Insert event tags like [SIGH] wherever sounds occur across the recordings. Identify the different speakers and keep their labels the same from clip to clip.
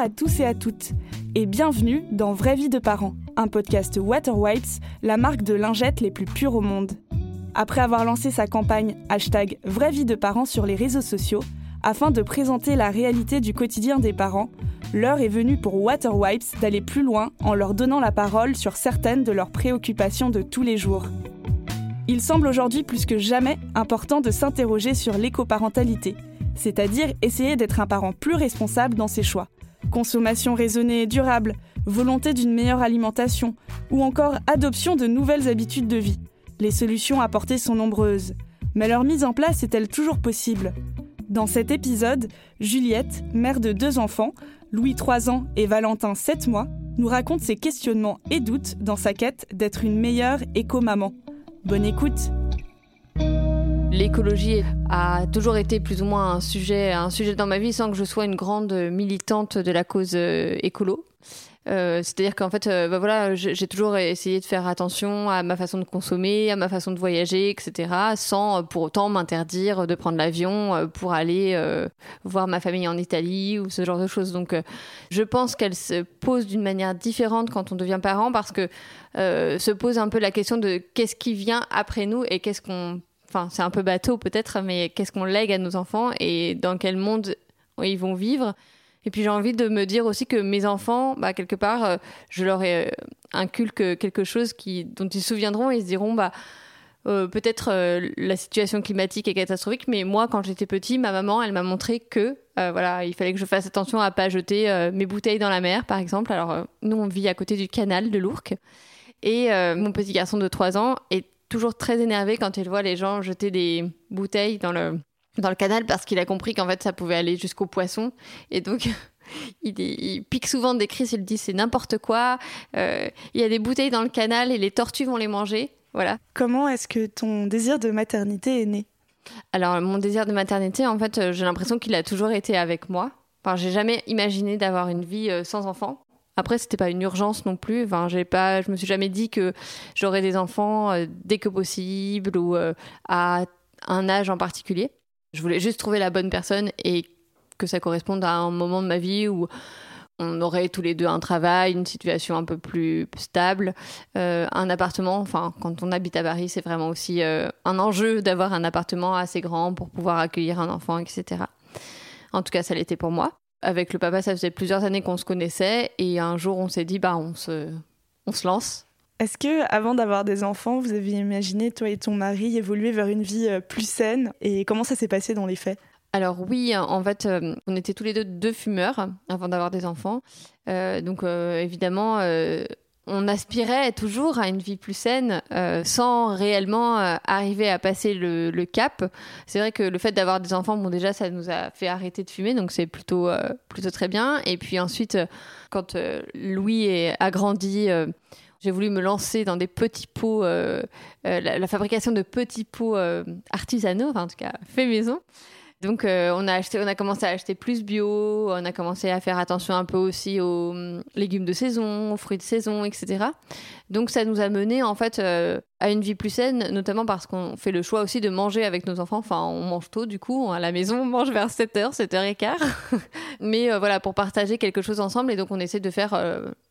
Speaker 1: à tous et à toutes, et bienvenue dans Vraie vie de parents, un podcast Water Wipes, la marque de lingettes les plus pures au monde. Après avoir lancé sa campagne hashtag Vraie vie de parents sur les réseaux sociaux, afin de présenter la réalité du quotidien des parents, l'heure est venue pour Water Wipes d'aller plus loin en leur donnant la parole sur certaines de leurs préoccupations de tous les jours. Il semble aujourd'hui plus que jamais important de s'interroger sur l'écoparentalité, c'est-à-dire essayer d'être un parent plus responsable dans ses choix. Consommation raisonnée et durable, volonté d'une meilleure alimentation, ou encore adoption de nouvelles habitudes de vie. Les solutions apportées sont nombreuses, mais leur mise en place est-elle toujours possible? Dans cet épisode, Juliette, mère de deux enfants, Louis 3 ans et Valentin 7 mois, nous raconte ses questionnements et doutes dans sa quête d'être une meilleure éco-maman. Bonne écoute
Speaker 2: L'écologie a toujours été plus ou moins un sujet, un sujet dans ma vie sans que je sois une grande militante de la cause euh, écolo. Euh, c'est-à-dire qu'en fait, euh, bah voilà, j'ai toujours essayé de faire attention à ma façon de consommer, à ma façon de voyager, etc., sans pour autant m'interdire de prendre l'avion pour aller voir ma famille en Italie ou ce genre de choses. Donc, je pense qu'elle se pose d'une manière différente quand on devient parent parce que se pose un peu la question de qu'est-ce qui vient après nous et qu'est-ce qu'on enfin c'est un peu bateau peut-être, mais qu'est-ce qu'on lègue à nos enfants et dans quel monde ils vont vivre? Et puis j'ai envie de me dire aussi que mes enfants, bah, quelque part, euh, je leur euh, inculque quelque chose qui, dont ils se souviendront et ils se diront, bah, euh, peut-être la situation climatique est catastrophique, mais moi, quand j'étais petit, ma maman, elle m'a montré que voilà, il fallait que je fasse attention à pas jeter mes bouteilles dans la mer, par exemple. Alors, nous, on vit à côté du canal de l'Ourcq. Et mon petit garçon de 3 ans est toujours très énervé quand il voit les gens jeter des bouteilles dans le, dans le canal parce qu'il a compris qu'en fait ça pouvait aller jusqu'aux poissons. Et donc. [LAUGHS] Il, pique souvent des cris, il dit c'est n'importe quoi, euh, il y a des bouteilles dans le canal et les tortues vont les manger. Voilà.
Speaker 1: Comment est-ce que ton désir de maternité est né?
Speaker 2: Alors, mon désir de maternité, en fait, euh, j'ai l'impression qu'il a toujours été avec moi. Enfin, j'ai jamais imaginé d'avoir une vie euh, sans enfant. Après, c'était pas une urgence non plus. Enfin, j'ai pas, je me suis jamais dit que j'aurais des enfants euh, dès que possible ou euh, à un âge en particulier. Je voulais juste trouver la bonne personne et que ça corresponde à un moment de ma vie où on aurait tous les deux un travail, une situation un peu plus stable, euh, un appartement. Enfin, quand on habite à Paris, c'est vraiment aussi un enjeu d'avoir un appartement assez grand pour pouvoir accueillir un enfant, etc. En tout cas, ça l'était pour moi avec le papa, ça faisait plusieurs années qu'on se connaissait et un jour on s'est dit bah on se on se lance.
Speaker 1: Est-ce que avant d'avoir des enfants, vous aviez imaginé toi et ton mari évoluer vers une vie euh, plus saine et comment ça s'est passé dans les faits?
Speaker 2: Alors oui, en fait, euh, on était tous les deux deux fumeurs avant d'avoir des enfants. Euh, donc évidemment, on aspirait toujours à une vie plus saine euh, sans réellement euh, arriver à passer le, cap. C'est vrai que le fait d'avoir des enfants, bon déjà ça nous a fait arrêter de fumer, donc c'est plutôt euh, plutôt très bien. Et puis ensuite, quand Louis a grandi, j'ai voulu me lancer dans des petits pots, la, fabrication de petits pots artisanaux, enfin en tout cas fait maison. Donc euh, on a acheté, on a commencé à acheter plus bio, on a commencé à faire attention un peu aussi aux hum, légumes de saison, aux fruits de saison, etc. Donc ça nous a mené en fait euh, à une vie plus saine, notamment parce qu'on fait le choix aussi de manger avec nos enfants. Enfin, on mange tôt du coup, à la maison on mange vers 7h, 7h15. [LAUGHS] Mais euh, voilà, pour partager quelque chose ensemble et donc on essaie de faire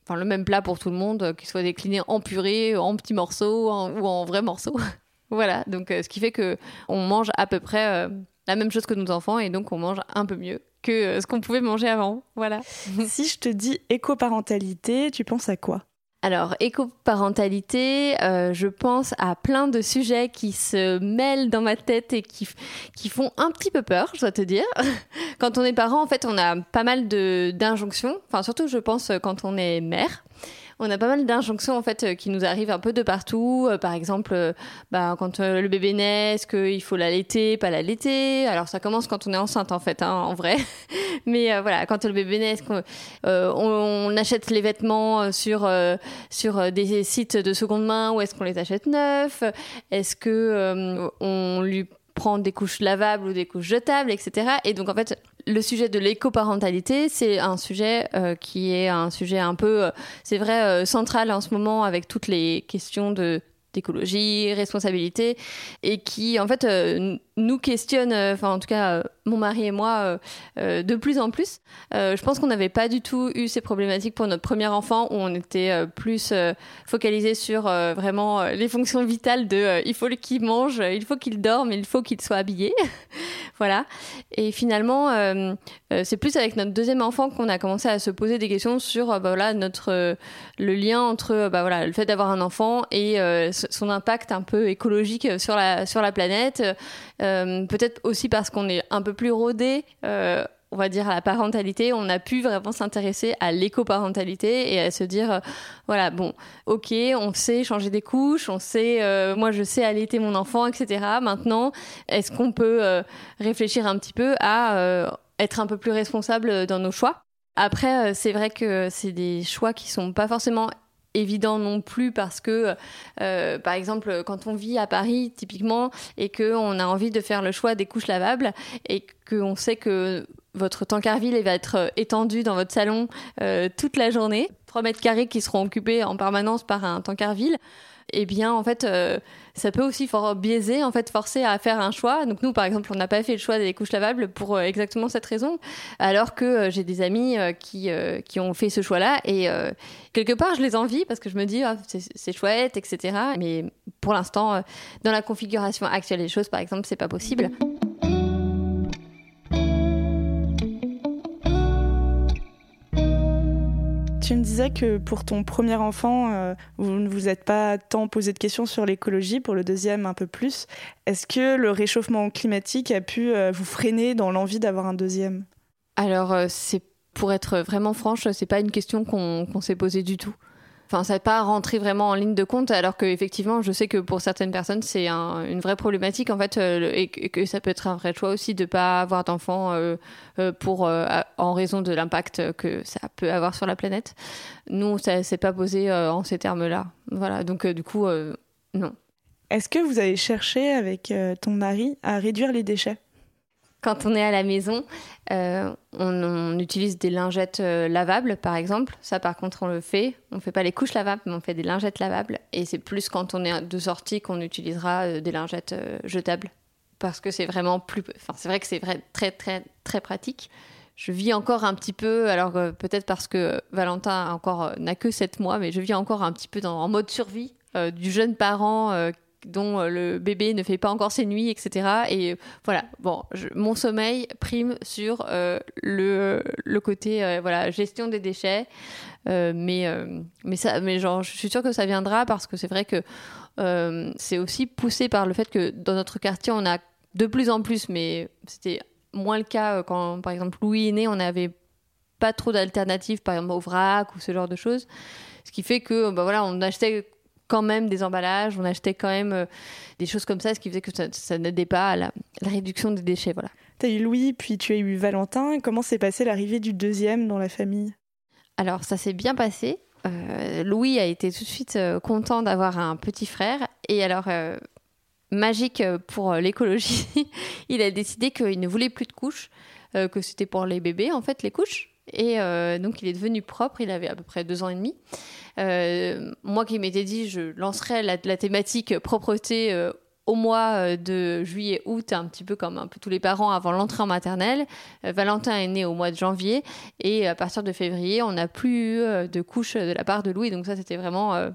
Speaker 2: enfin le même plat pour tout le monde, qu'il soit décliné en purée, en petits morceaux ou en vrais morceaux. [LAUGHS] voilà, donc ce qui fait que on mange à peu près la même chose que nos enfants et donc on mange un peu mieux que euh, ce qu'on pouvait manger avant. Voilà. [LAUGHS]
Speaker 1: si je te dis écoparentalité, tu penses à quoi?
Speaker 2: Alors, écoparentalité, euh, je pense à plein de sujets qui se mêlent dans ma tête et qui, qui font un petit peu peur, je dois te dire. [LAUGHS] Quand on est parent, en fait, on a pas mal d'injonctions. Enfin, surtout, je pense, quand on est mère on a pas mal d'injonctions en fait euh, qui nous arrivent un peu de partout. Euh, par exemple, euh, bah, quand le bébé naît, est-ce qu'il faut l'allaiter, pas l'allaiter? Alors ça commence quand on est enceinte en fait, hein, en vrai. [LAUGHS] Mais voilà, quand le bébé naît, est-ce qu'on on achète les vêtements sur sur des sites de seconde main ou est-ce qu'on les achète neufs? Est-ce que on lui prend des couches lavables ou des couches jetables, etc. Et donc en fait, le sujet de l'écoparentalité, c'est un sujet euh, qui est un sujet un peu, euh, c'est vrai, euh, central en ce moment avec toutes les questions de écologie, responsabilité, et qui en fait nous questionne, enfin en tout cas mon mari et moi, de plus en plus. je pense qu'on n'avait pas du tout eu ces problématiques pour notre premier enfant où on était plus focalisé sur vraiment les fonctions vitales de il faut qu'il mange, il faut qu'il dorme, il faut qu'il soit habillé. [LAUGHS] voilà. Et finalement, c'est plus avec notre deuxième enfant qu'on a commencé à se poser des questions sur bah, voilà, notre, le lien entre bah, voilà, le fait d'avoir un enfant et son impact un peu écologique sur la, sur la planète. Euh, peut-être aussi parce qu'on est un peu plus rodé. Euh, on va dire à la parentalité, on a pu vraiment s'intéresser à l'éco-parentalité et à se dire, euh, voilà, bon, ok, on sait changer des couches, on sait, moi je sais allaiter mon enfant, etc. Maintenant, est-ce qu'on peut réfléchir un petit peu à être un peu plus responsable dans nos choix? Après, c'est vrai que c'est des choix qui sont pas forcément évident non plus parce que, euh, par exemple, quand on vit à Paris, typiquement, et qu'on a envie de faire le choix des couches lavables, et qu'on sait que votre tankerville va être étendu dans votre salon euh, toute la journée, 3 mètres carrés qui seront occupés en permanence par un tankerville, eh bien, en fait, euh, ça peut aussi for biaiser, en fait, forcer à faire un choix. Donc nous, par exemple, on n'a pas fait le choix des couches lavables pour euh, exactement cette raison, alors que euh, j'ai des amis qui, qui ont fait ce choix-là. Et quelque part, je les envie parce que je me dis, ah, c'est chouette, etc. Mais pour l'instant, dans la configuration actuelle des choses, par exemple, c'est pas possible.
Speaker 1: Tu me disais que pour ton premier enfant, euh, vous ne vous êtes pas tant posé de questions sur l'écologie, pour le deuxième un peu plus. Est-ce que le réchauffement climatique a pu euh, vous freiner dans l'envie d'avoir un deuxième?
Speaker 2: Alors, euh, c'est pour être vraiment franche, c'est pas une question qu'on s'est posée du tout. Enfin, ça n'est pas rentré vraiment en ligne de compte, alors que effectivement, je sais que pour certaines personnes, c'est une vraie problématique en fait, euh, et, que ça peut être un vrai choix aussi de pas avoir d'enfants euh, euh, pour en raison de l'impact que ça peut avoir sur la planète. Nous, ça s'est pas posé en ces termes-là. Voilà, donc du coup, non.
Speaker 1: Est-ce que vous avez cherché avec ton mari à réduire les déchets?
Speaker 2: Quand on est à la maison, euh, on, utilise des lingettes euh, lavables, par exemple. Ça, par contre, on le fait. On ne fait pas les couches lavables, mais on fait des lingettes lavables. Et c'est plus quand on est de sortie qu'on utilisera euh, des lingettes jetables. Parce que c'est vraiment plus. Enfin, c'est vrai que c'est très, très, très pratique. Je vis encore un petit peu, alors peut-être parce que Valentin encore n'a que 7 mois, mais je vis encore un petit peu en mode survie du jeune parent dont euh, le bébé ne fait pas encore ses nuits, etc. Et voilà, bon, mon sommeil prime sur euh, le, le, côté euh, voilà gestion des déchets, mais mais ça, mais genre, je suis sûre que ça viendra parce que c'est vrai que c'est aussi poussé par le fait que dans notre quartier, on a de plus en plus, mais c'était moins le cas quand, par exemple, Louis est né, on n'avait pas trop d'alternatives, par exemple au vrac ou ce genre de choses, ce qui fait que bah voilà, on achetait quand même des emballages, on achetait quand même euh, des choses comme ça, ce qui faisait que ça, n'aidait pas à la, réduction des déchets. Voilà.
Speaker 1: Tu as eu Louis, puis tu as eu Valentin. Comment s'est passée l'arrivée du deuxième dans la famille?
Speaker 2: Alors, ça s'est bien passé. Euh, Louis a été tout de suite euh, content d'avoir un petit frère. Et alors, magique pour l'écologie, [LAUGHS] il a décidé qu'il ne voulait plus de couches, que c'était pour les bébés, en fait, les couches. Et donc, il est devenu propre. Il avait à peu près deux ans et demi. Euh, moi qui m'étais dit, je lancerais la, thématique propreté euh, au mois euh, de juillet-août, un petit peu comme un peu tous les parents avant l'entrée en maternelle. Valentin est né au mois de janvier et à partir de février, on n'a plus eu de couches de la part de Louis. Donc ça, c'était vraiment,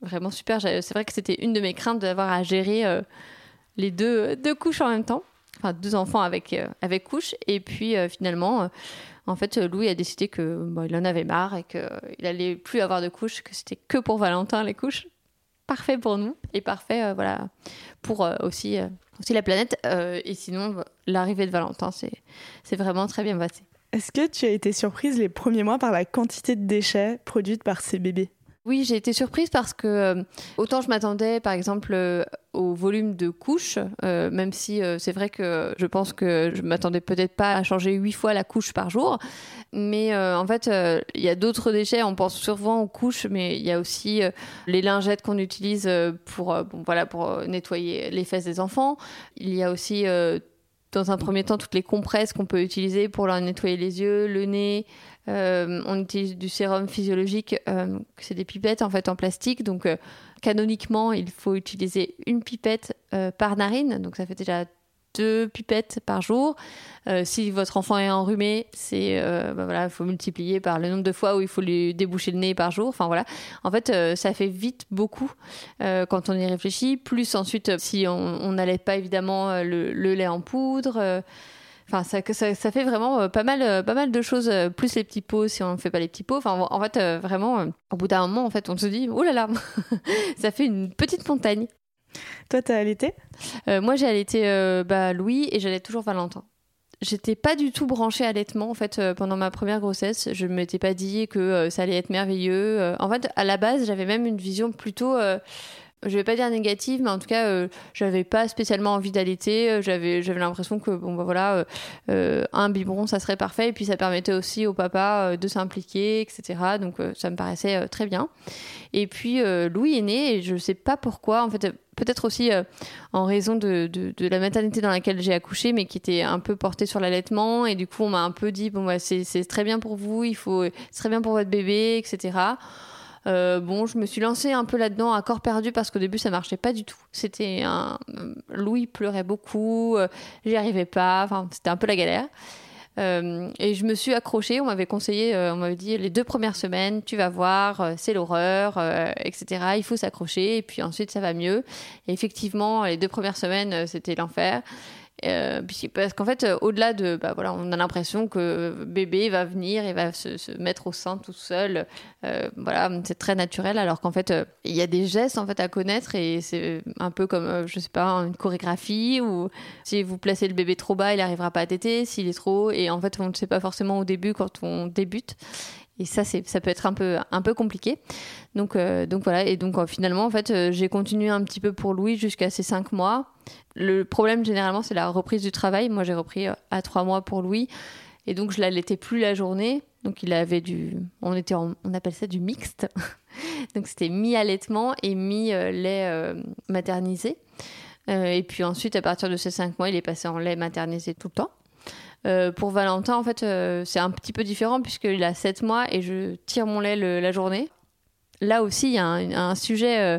Speaker 2: vraiment super. C'est vrai que c'était une de mes craintes d'avoir à gérer les deux, couches en même temps. Enfin, deux enfants avec, avec couches. Et puis finalement en fait, Louis a décidé que il en avait marre et qu'il allait plus avoir de couches, que c'était que pour Valentin les couches. Parfait pour nous et parfait, euh, voilà, pour euh, aussi, euh, aussi la planète. et sinon, l'arrivée de Valentin, c'est vraiment très bien passé.
Speaker 1: Est-ce que tu as été surprise les premiers mois par la quantité de déchets produites par ces bébés?
Speaker 2: Oui, j'ai été surprise parce que euh, autant je m'attendais par exemple euh, au volume de couches, euh, même si c'est vrai que je pense que je m'attendais peut-être pas à changer huit fois la couche par jour, mais en fait il y a d'autres déchets. On pense souvent aux couches, mais il y a aussi les lingettes qu'on utilise pour bon, voilà pour nettoyer les fesses des enfants. Il y a aussi dans un premier temps toutes les compresses qu'on peut utiliser pour leur nettoyer les yeux, le nez. on utilise du sérum physiologique, c'est des pipettes en fait en plastique. Donc canoniquement, il faut utiliser une pipette par narine. Donc ça fait déjà deux pipettes par jour. Euh, si votre enfant est enrhumé, c'est euh, il faut multiplier par le nombre de fois où il faut lui déboucher le nez par jour. Enfin voilà. En fait, euh, ça fait vite beaucoup quand on y réfléchit. Plus ensuite, si on n'allait pas évidemment le, lait en poudre. Enfin, ça, fait vraiment pas mal, pas mal de choses. plus les petits pots si on ne fait pas les petits pots. Enfin, en fait, vraiment, au bout d'un moment, en fait, on se dit, oh là là, [LAUGHS] ça fait une petite montagne.
Speaker 1: Toi, t'as allaité?
Speaker 2: Euh, Moi, j'ai allaité euh, bah, Louis et j'allais toujours Valentin. J'étais pas du tout branchée allaitement en fait euh, pendant ma première grossesse. Je ne m'étais pas dit que ça allait être merveilleux. en fait, à la base, j'avais même une vision plutôt je vais pas dire négative, mais en tout cas, euh, j'avais pas spécialement envie d'allaiter. Euh, j'avais, j'avais l'impression que bon bah voilà, euh, euh, un biberon ça serait parfait, et puis ça permettait aussi au papa de s'impliquer, etc. Donc ça me paraissait très bien. Et puis Louis est né, et je sais pas pourquoi. En fait, peut-être aussi en raison de, de, la maternité dans laquelle j'ai accouché, mais qui était un peu portée sur l'allaitement, et du coup on m'a un peu dit bon bah c'est, c'est très bien pour vous, il faut, c'est très bien pour votre bébé, etc. Euh, bon, je me suis lancée un peu là-dedans à corps perdu parce qu'au début ça marchait pas du tout. C'était un Louis pleurait beaucoup, euh, j'y arrivais pas, enfin c'était un peu la galère. Euh, et je me suis accrochée. On m'avait conseillé, on m'avait dit les deux premières semaines, tu vas voir, c'est l'horreur, etc. Il faut s'accrocher et puis ensuite ça va mieux. Et effectivement, les deux premières semaines, c'était l'enfer. Euh, parce qu'en fait, euh, au-delà de, bah, voilà, on a l'impression que bébé va venir et va se, mettre au sein tout seul. Euh, voilà, c'est très naturel, alors qu'en fait, il y a des gestes en fait à connaître et c'est un peu comme, je sais pas, une chorégraphie ou si vous placez le bébé trop bas, il n'arrivera pas à téter. S'il est trop haut, et en fait, on ne sait pas forcément au début quand on débute. Et ça, ça peut être un peu, un peu compliqué. Donc, donc voilà. Et donc, finalement, en fait, j'ai continué un petit peu pour Louis jusqu'à ses cinq mois. Le problème, généralement, c'est la reprise du travail. Moi, j'ai repris à trois mois pour Louis. Et donc, je l'allaitais plus la journée. Donc, il avait du. On, était on appelle ça du mixte. [LAUGHS] donc, c'était mi-allaitement et mi-lait maternisé. et puis ensuite, à partir de ses cinq mois, il est passé en lait maternisé tout le temps. Euh, pour Valentin, en fait, euh, c'est un petit peu différent puisqu'il a 7 mois et je tire mon lait la journée. Là aussi, il y a un, sujet euh,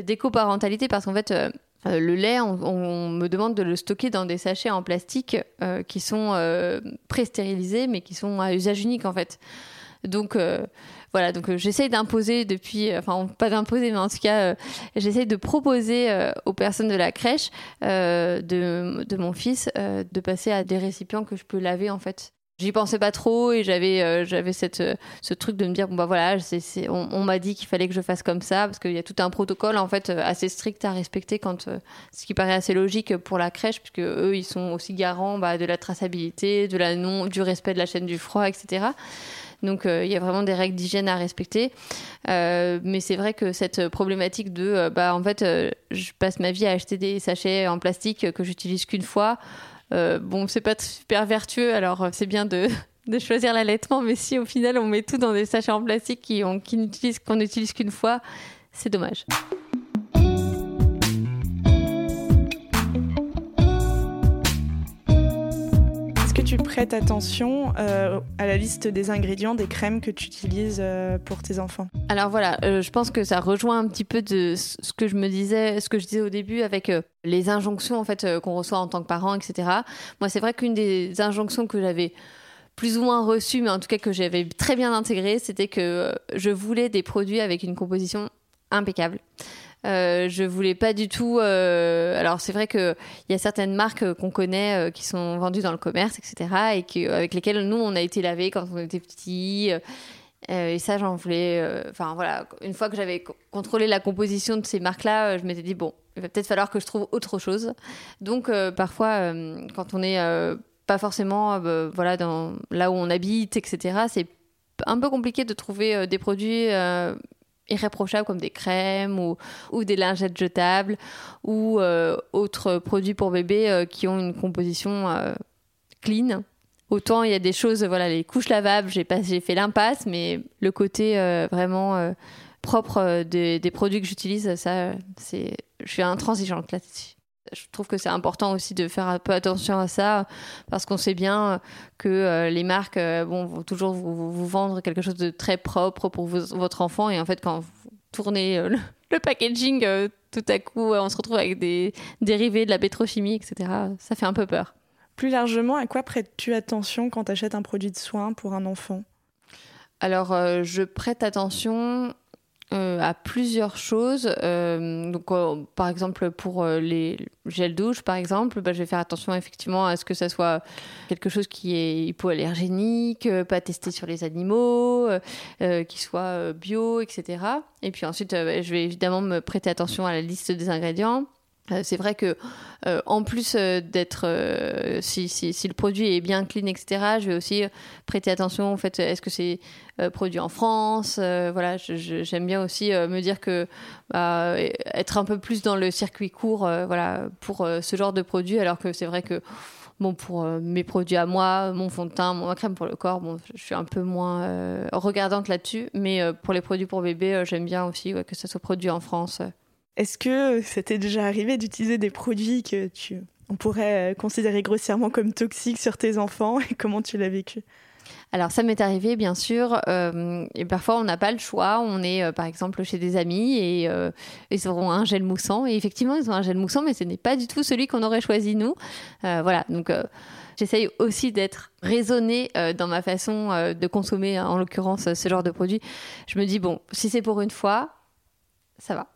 Speaker 2: d'éco-parentalité parce qu'en fait, le lait, on, me demande de le stocker dans des sachets en plastique qui sont pré-stérilisés mais qui sont à usage unique en fait. Donc voilà, donc j'essaye d'imposer depuis, enfin pas d'imposer, mais en tout cas, j'essaye de proposer aux personnes de la crèche de, de, mon fils de passer à des récipients que je peux laver en fait. J'y pensais pas trop et j'avais j'avais cette ce truc de me dire bon bah voilà c'est on, m'a dit qu'il fallait que je fasse comme ça parce qu'il y a tout un protocole en fait assez strict à respecter quand ce qui paraît assez logique pour la crèche puisque eux ils sont aussi garants bah, de la traçabilité de la non du respect de la chaîne du froid etc donc euh, il y a vraiment des règles d'hygiène à respecter. Euh, mais c'est vrai que cette problématique de, euh, bah, en fait, je passe ma vie à acheter des sachets en plastique que j'utilise qu'une fois. Bon, c'est pas super vertueux, alors c'est bien [LAUGHS] de, choisir l'allaitement, mais si au final on met tout dans des sachets en plastique qui, qu'on n'utilise qu'une fois, c'est dommage.
Speaker 1: Tu prêtes attention euh, à la liste des ingrédients des crèmes que tu utilises euh, pour tes enfants
Speaker 2: Alors voilà, euh, je pense que ça rejoint un petit peu de ce que je me disais, ce que je disais au début avec les injonctions en fait qu'on reçoit en tant que parent, etc. Moi, c'est vrai qu'une des injonctions que j'avais plus ou moins reçues, mais en tout cas que j'avais très bien intégrées, c'était que je voulais des produits avec une composition impeccable. Euh, je voulais pas du tout. Euh, alors c'est vrai que il y a certaines marques qu'on connaît euh, qui sont vendues dans le commerce, etc. et avec lesquelles nous on a été lavés quand on était petits. et ça j'en voulais. Enfin voilà, une fois que j'avais contrôlé la composition de ces marques-là, je m'étais dit bon, il va peut-être falloir que je trouve autre chose. Donc parfois, quand on est pas forcément voilà dans là où on habite, etc. C'est un peu compliqué de trouver des produits irréprochables comme des crèmes ou, ou des lingettes jetables ou euh, autres produits pour bébé euh, qui ont une composition euh, clean. Autant il y a des choses, voilà, les couches lavables, j'ai fait l'impasse, mais le côté vraiment propre des, des, produits que j'utilise, ça, c'est, je suis intransigeante là-dessus. Je trouve que c'est important aussi de faire un peu attention à ça parce qu'on sait bien que les marques bon, vont toujours vous, vendre quelque chose de très propre pour votre enfant. Et en fait quand vous tournez [LAUGHS] le, packaging tout à coup on se retrouve avec des dérivés de la pétrochimie etc ça fait un peu peur.
Speaker 1: Plus largement à quoi prêtes-tu attention quand tu achètes un produit de soin pour un enfant?
Speaker 2: Alors, je prête attention euh, à plusieurs choses. Euh, donc, euh, par exemple, pour les gels douche, par exemple, bah, je vais faire attention effectivement à ce que ça soit quelque chose qui est hypoallergénique, pas testé sur les animaux, qui soit bio, etc. Et puis ensuite, je vais évidemment me prêter attention à la liste des ingrédients. C'est vrai que en plus d'être si, le produit est bien clean etc je vais aussi prêter attention en fait est-ce que c'est euh, produit en France. Euh, voilà, j'aime bien aussi euh, me dire que bah, être un peu plus dans le circuit court, voilà, pour ce genre de produit, alors que c'est vrai que bon pour mes produits à moi, mon fond de teint, ma crème pour le corps, bon, je suis un peu moins regardante là-dessus, mais pour les produits pour bébé, j'aime bien aussi que ça soit produit en France.
Speaker 1: Est-ce que ça t'est déjà arrivé d'utiliser des produits que tu on pourrait considérer grossièrement comme toxiques sur tes enfants et comment tu l'as vécu?
Speaker 2: Alors ça m'est arrivé bien sûr, euh, et parfois on n'a pas le choix. On est euh, par exemple chez des amis et euh, ils auront un gel moussant et effectivement ils ont un gel moussant, mais ce n'est pas du tout celui qu'on aurait choisi nous. voilà, donc j'essaye aussi d'être raisonnée dans ma façon de consommer, en l'occurrence ce genre de produit. Je me dis bon, si c'est pour une fois, ça va.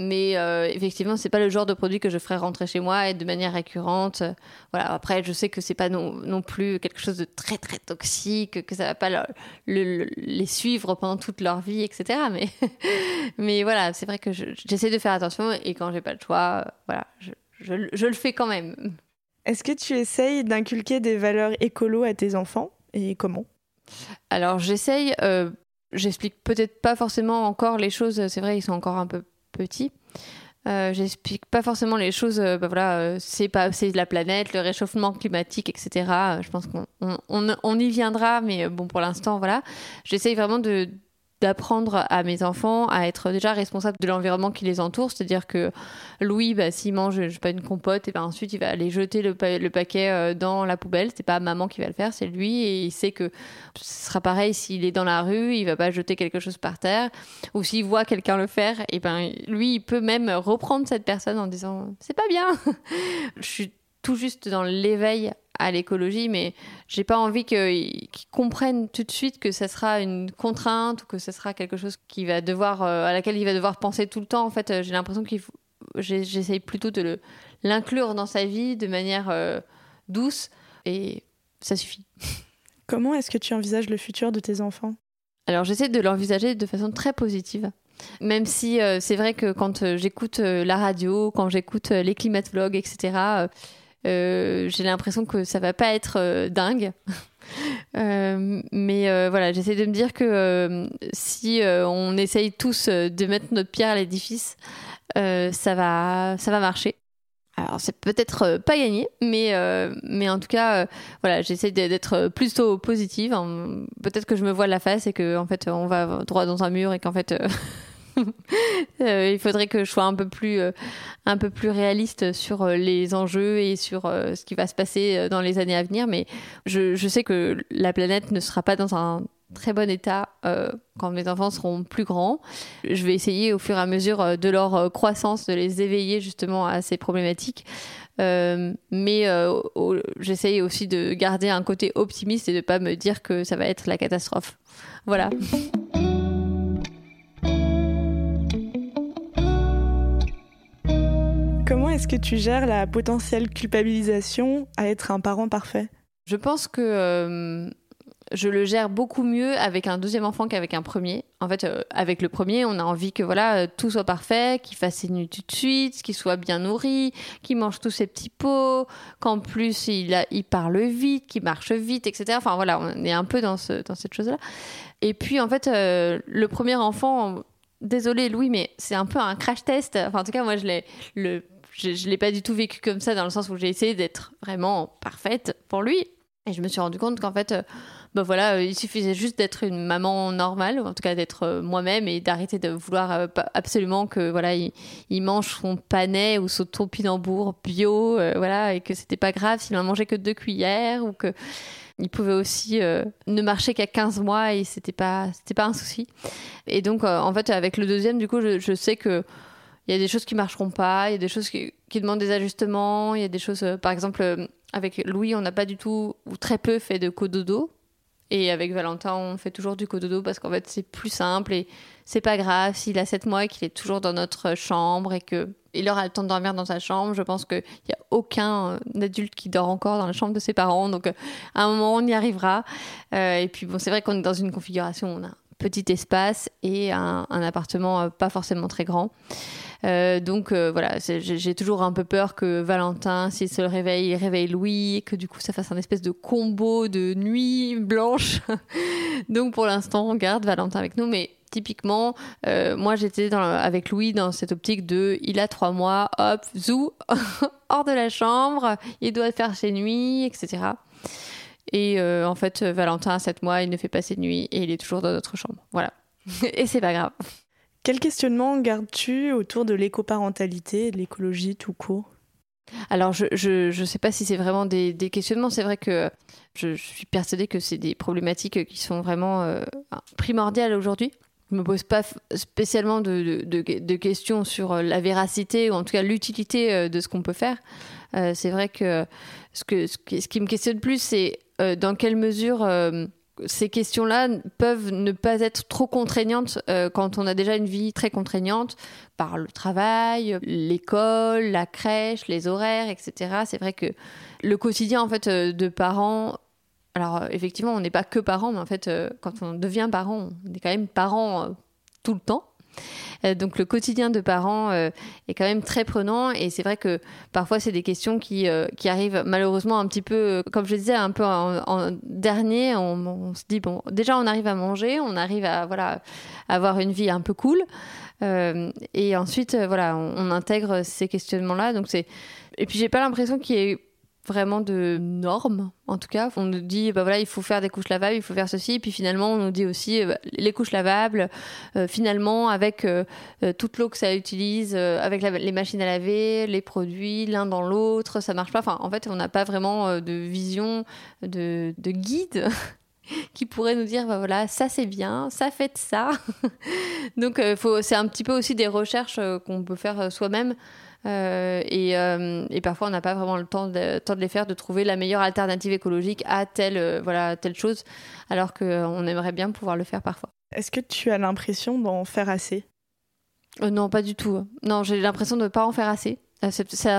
Speaker 2: Mais euh, effectivement, c'est pas le genre de produit que je ferais rentrer chez moi et de manière récurrente. Voilà. Après, je sais que c'est pas non, non, plus quelque chose de très très toxique, que ça va pas les suivre pendant toute leur vie, etc. Mais, [LAUGHS] mais voilà, c'est vrai que j'essaie de faire attention et quand j'ai pas le choix, voilà, je, je, je le fais quand même.
Speaker 1: Est-ce que tu essayes d'inculquer des valeurs écolo à tes enfants et comment?
Speaker 2: Alors j'essaye. Euh, J'explique peut-être pas forcément encore les choses. C'est vrai, ils sont encore un peu petit. Euh, J'explique pas forcément les choses. Euh, bah voilà, euh, c'est pas c'est la planète, le réchauffement climatique, etc. Je pense qu'on on, on, y viendra, mais bon pour l'instant voilà. J'essaye vraiment de d'apprendre à mes enfants à être déjà responsables de l'environnement qui les entoure. C'est-à-dire que Louis, bah, s'il mange je pas, une compote, et ben ensuite il va aller jeter le, le paquet euh, dans la poubelle. C'est pas maman qui va le faire, c'est lui. Et il sait que ce sera pareil s'il est dans la rue, il va pas jeter quelque chose par terre. Ou s'il voit quelqu'un le faire, et ben lui, il peut même reprendre cette personne en disant c'est pas bien. [LAUGHS] je suis tout juste dans l'éveil à l'écologie, mais j'ai pas envie qu'ils comprennent tout de suite que ça sera une contrainte ou que ce sera quelque chose qui va devoir, euh, à laquelle il va devoir penser tout le temps. En fait, j'ai l'impression qu'il j'essaye plutôt de l'inclure dans sa vie de manière euh, douce et ça suffit. [LAUGHS]
Speaker 1: Comment est-ce que tu envisages le futur de tes enfants?
Speaker 2: Alors j'essaie de l'envisager de façon très positive. Même si euh, c'est vrai que quand j'écoute la radio, quand j'écoute les vlogs, etc., euh, j'ai l'impression que ça va pas être euh, dingue. [LAUGHS] Euh, mais voilà, j'essaie de me dire que si on essaye tous de mettre notre pierre à l'édifice, ça va, ça va marcher. Alors c'est peut-être pas gagné, mais mais en tout cas, voilà, j'essaie d'être plutôt positive. Peut-être que je me vois la face et que en fait on va droit dans un mur et qu'en fait [LAUGHS] [LAUGHS] Euh, il faudrait que je sois un peu plus, euh, un peu plus réaliste sur euh, les enjeux et sur ce qui va se passer dans les années à venir. Mais je, je sais que la planète ne sera pas dans un très bon état quand mes enfants seront plus grands. Je vais essayer au fur et à mesure de leur croissance de les éveiller justement à ces problématiques. mais j'essaye aussi de garder un côté optimiste et de ne pas me dire que ça va être la catastrophe. Voilà. [LAUGHS]
Speaker 1: est-ce que tu gères la potentielle culpabilisation à être un parent parfait?
Speaker 2: Je pense que euh, je le gère beaucoup mieux avec un deuxième enfant qu'avec un premier. En fait, euh, avec le premier, on a envie que voilà tout soit parfait, qu'il fasse ses nuits tout de suite, qu'il soit bien nourri, qu'il mange tous ses petits pots, qu'en plus il, parle vite, qu'il marche vite, etc. Enfin voilà, on est un peu dans, ce, dans cette chose-là. Et puis en fait, euh, le premier enfant, désolé Louis, mais c'est un peu un crash test. Enfin en tout cas, moi je l'ai le je ne l'ai pas du tout vécu comme ça, dans le sens où j'ai essayé d'être vraiment parfaite pour lui. Et je me suis rendu compte qu'en fait, bah voilà, euh, il suffisait juste d'être une maman normale, ou en tout cas d'être euh, moi-même et d'arrêter de vouloir euh, absolument que voilà, il, mange son panais ou son topinambour bio, voilà, et que c'était pas grave s'il en mangeait que deux cuillères ou que il pouvait aussi ne marcher qu'à 15 mois et c'était pas c'était pas un souci. Et donc en fait avec le deuxième du coup je sais que il y a des choses qui marcheront pas, il y a des choses qui, demandent des ajustements, il y a des choses par exemple avec Louis, on n'a pas du tout ou très peu fait de cododo et avec Valentin, on fait toujours du cododo parce qu'en fait, c'est plus simple et c'est pas grave s'il a 7 mois et qu'il est toujours dans notre chambre et qu'il aura le temps de dormir dans sa chambre. Je pense qu'il n'y a aucun euh, adulte qui dort encore dans la chambre de ses parents. Donc, euh, à un moment, on y arrivera. Euh, et puis, bon, c'est vrai qu'on est dans une configuration, on a un petit espace et un appartement pas forcément très grand. Euh, donc euh, voilà, j'ai toujours un peu peur que Valentin, s'il se réveille, il réveille Louis, que du coup ça fasse un espèce de combo de nuit blanche. [LAUGHS] donc pour l'instant, on garde Valentin avec nous, mais typiquement, euh, moi j'étais avec Louis dans cette optique de il a trois mois, hop, zou, [LAUGHS] hors de la chambre, il doit faire ses nuits, etc. Et en fait, Valentin a 7 mois, il ne fait pas ses nuits et il est toujours dans notre chambre. Voilà. [LAUGHS] et c'est pas grave.
Speaker 1: Quel questionnement gardes-tu autour de l'écoparentalité de l'écologie tout court?
Speaker 2: Alors, je ne sais pas si c'est vraiment des, questionnements. C'est vrai que je, suis persuadée que c'est des problématiques qui sont vraiment euh, primordiales aujourd'hui. Je ne me pose pas spécialement de, de, questions sur la véracité ou en tout cas l'utilité euh, de ce qu'on peut faire. Euh, c'est vrai que ce, que ce, qui me questionne plus, c'est dans quelle mesure ces questions-là peuvent ne pas être trop contraignantes euh, quand on a déjà une vie très contraignante par le travail, l'école, la crèche, les horaires, etc. C'est vrai que le quotidien en fait euh, de parents, alors euh, effectivement on n'est pas que parents, mais en fait quand on devient parent, on est quand même parent tout le temps. Euh, donc le quotidien de parents euh, est quand même très prenant et c'est vrai que parfois c'est des questions qui, euh, qui arrivent malheureusement un petit peu, comme je disais, un peu en, dernier. On, se dit, bon, déjà on arrive à manger, on arrive à voilà, avoir une vie un peu cool. et ensuite, voilà, on, intègre ces questionnements-là. Donc c'est et puis j'ai pas l'impression qu'il y ait vraiment de normes, en tout cas. On nous dit, bah voilà, il faut faire des couches lavables, il faut faire ceci. Et puis finalement, on nous dit aussi, euh, les couches lavables, euh, finalement, avec euh, toute l'eau que ça utilise, avec les machines à laver, les produits, l'un dans l'autre, ça marche pas. Enfin, en fait, on n'a pas vraiment de vision, de, de guide. [LAUGHS] qui pourrait nous dire bah voilà ça c'est bien ça fait ça [LAUGHS] donc c'est un petit peu aussi des recherches qu'on peut faire soi-même euh, euh, et, parfois, on n'a pas vraiment le temps de, temps de, les faire, de trouver la meilleure alternative écologique à telle, euh, voilà, telle chose, alors qu'on aimerait bien pouvoir le faire parfois.
Speaker 1: Est-ce que tu as l'impression d'en faire assez?
Speaker 2: Non, pas du tout. Non, j'ai l'impression de ne pas en faire assez. Euh,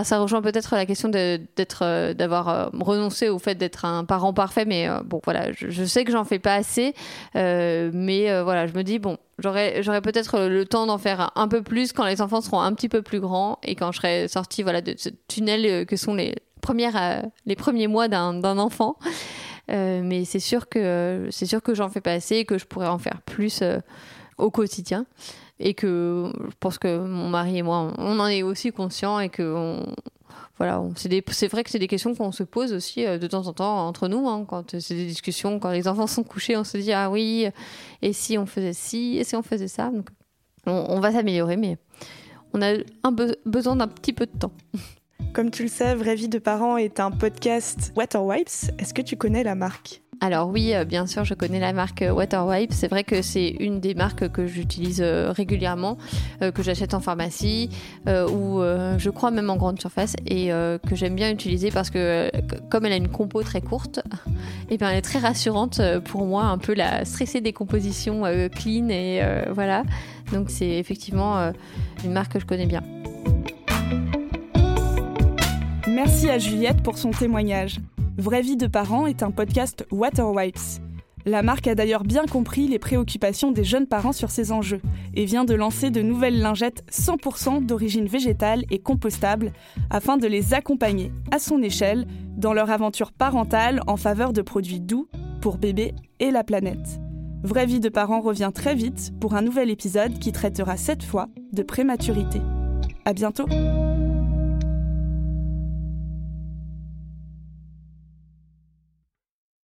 Speaker 2: ça, rejoint peut-être la question euh, d'avoir euh, renoncé au fait d'être un parent parfait, mais bon, voilà, je, sais que j'en fais pas assez, mais voilà, je me dis bon, j'aurais peut-être le temps d'en faire un peu plus quand les enfants seront un petit peu plus grands et quand je serai sortie, voilà, de ce tunnel que sont les premières, les premiers mois d'un, enfant. mais c'est sûr que c'est sûr que j'en fais pas assez et que je pourrais en faire plus au quotidien et que je pense que mon mari et moi, on en est aussi conscients et que voilà, c'est vrai que c'est des questions qu'on se pose aussi euh, de temps en temps entre nous, hein, quand c'est des discussions, quand les enfants sont couchés, on se dit ah oui, et si on faisait ci, et si on faisait ça, donc on, va s'améliorer, mais on a un besoin d'un petit peu de temps.
Speaker 1: Comme tu le sais, Vraie vie de parents est un podcast Water Wipes. Est-ce que tu connais la marque?
Speaker 2: Alors oui, euh, bien sûr, je connais la marque euh, Waterwipe. C'est vrai que c'est une des marques que j'utilise euh, régulièrement, que j'achète en pharmacie ou je crois même en grande surface et que j'aime bien utiliser parce que comme elle a une compo très courte, et [LAUGHS] eh bien elle est très rassurante pour moi, un peu la stressée des compositions clean et voilà. Donc c'est effectivement une marque que je connais bien.
Speaker 1: Merci à Juliette pour son témoignage. Vraie vie de parents est un podcast Water Wipes. La marque a d'ailleurs bien compris les préoccupations des jeunes parents sur ces enjeux et vient de lancer de nouvelles lingettes 100% d'origine végétale et compostable afin de les accompagner à son échelle dans leur aventure parentale en faveur de produits doux pour bébés et la planète. Vraie vie de parents revient très vite pour un nouvel épisode qui traitera cette fois de prématurité. À bientôt!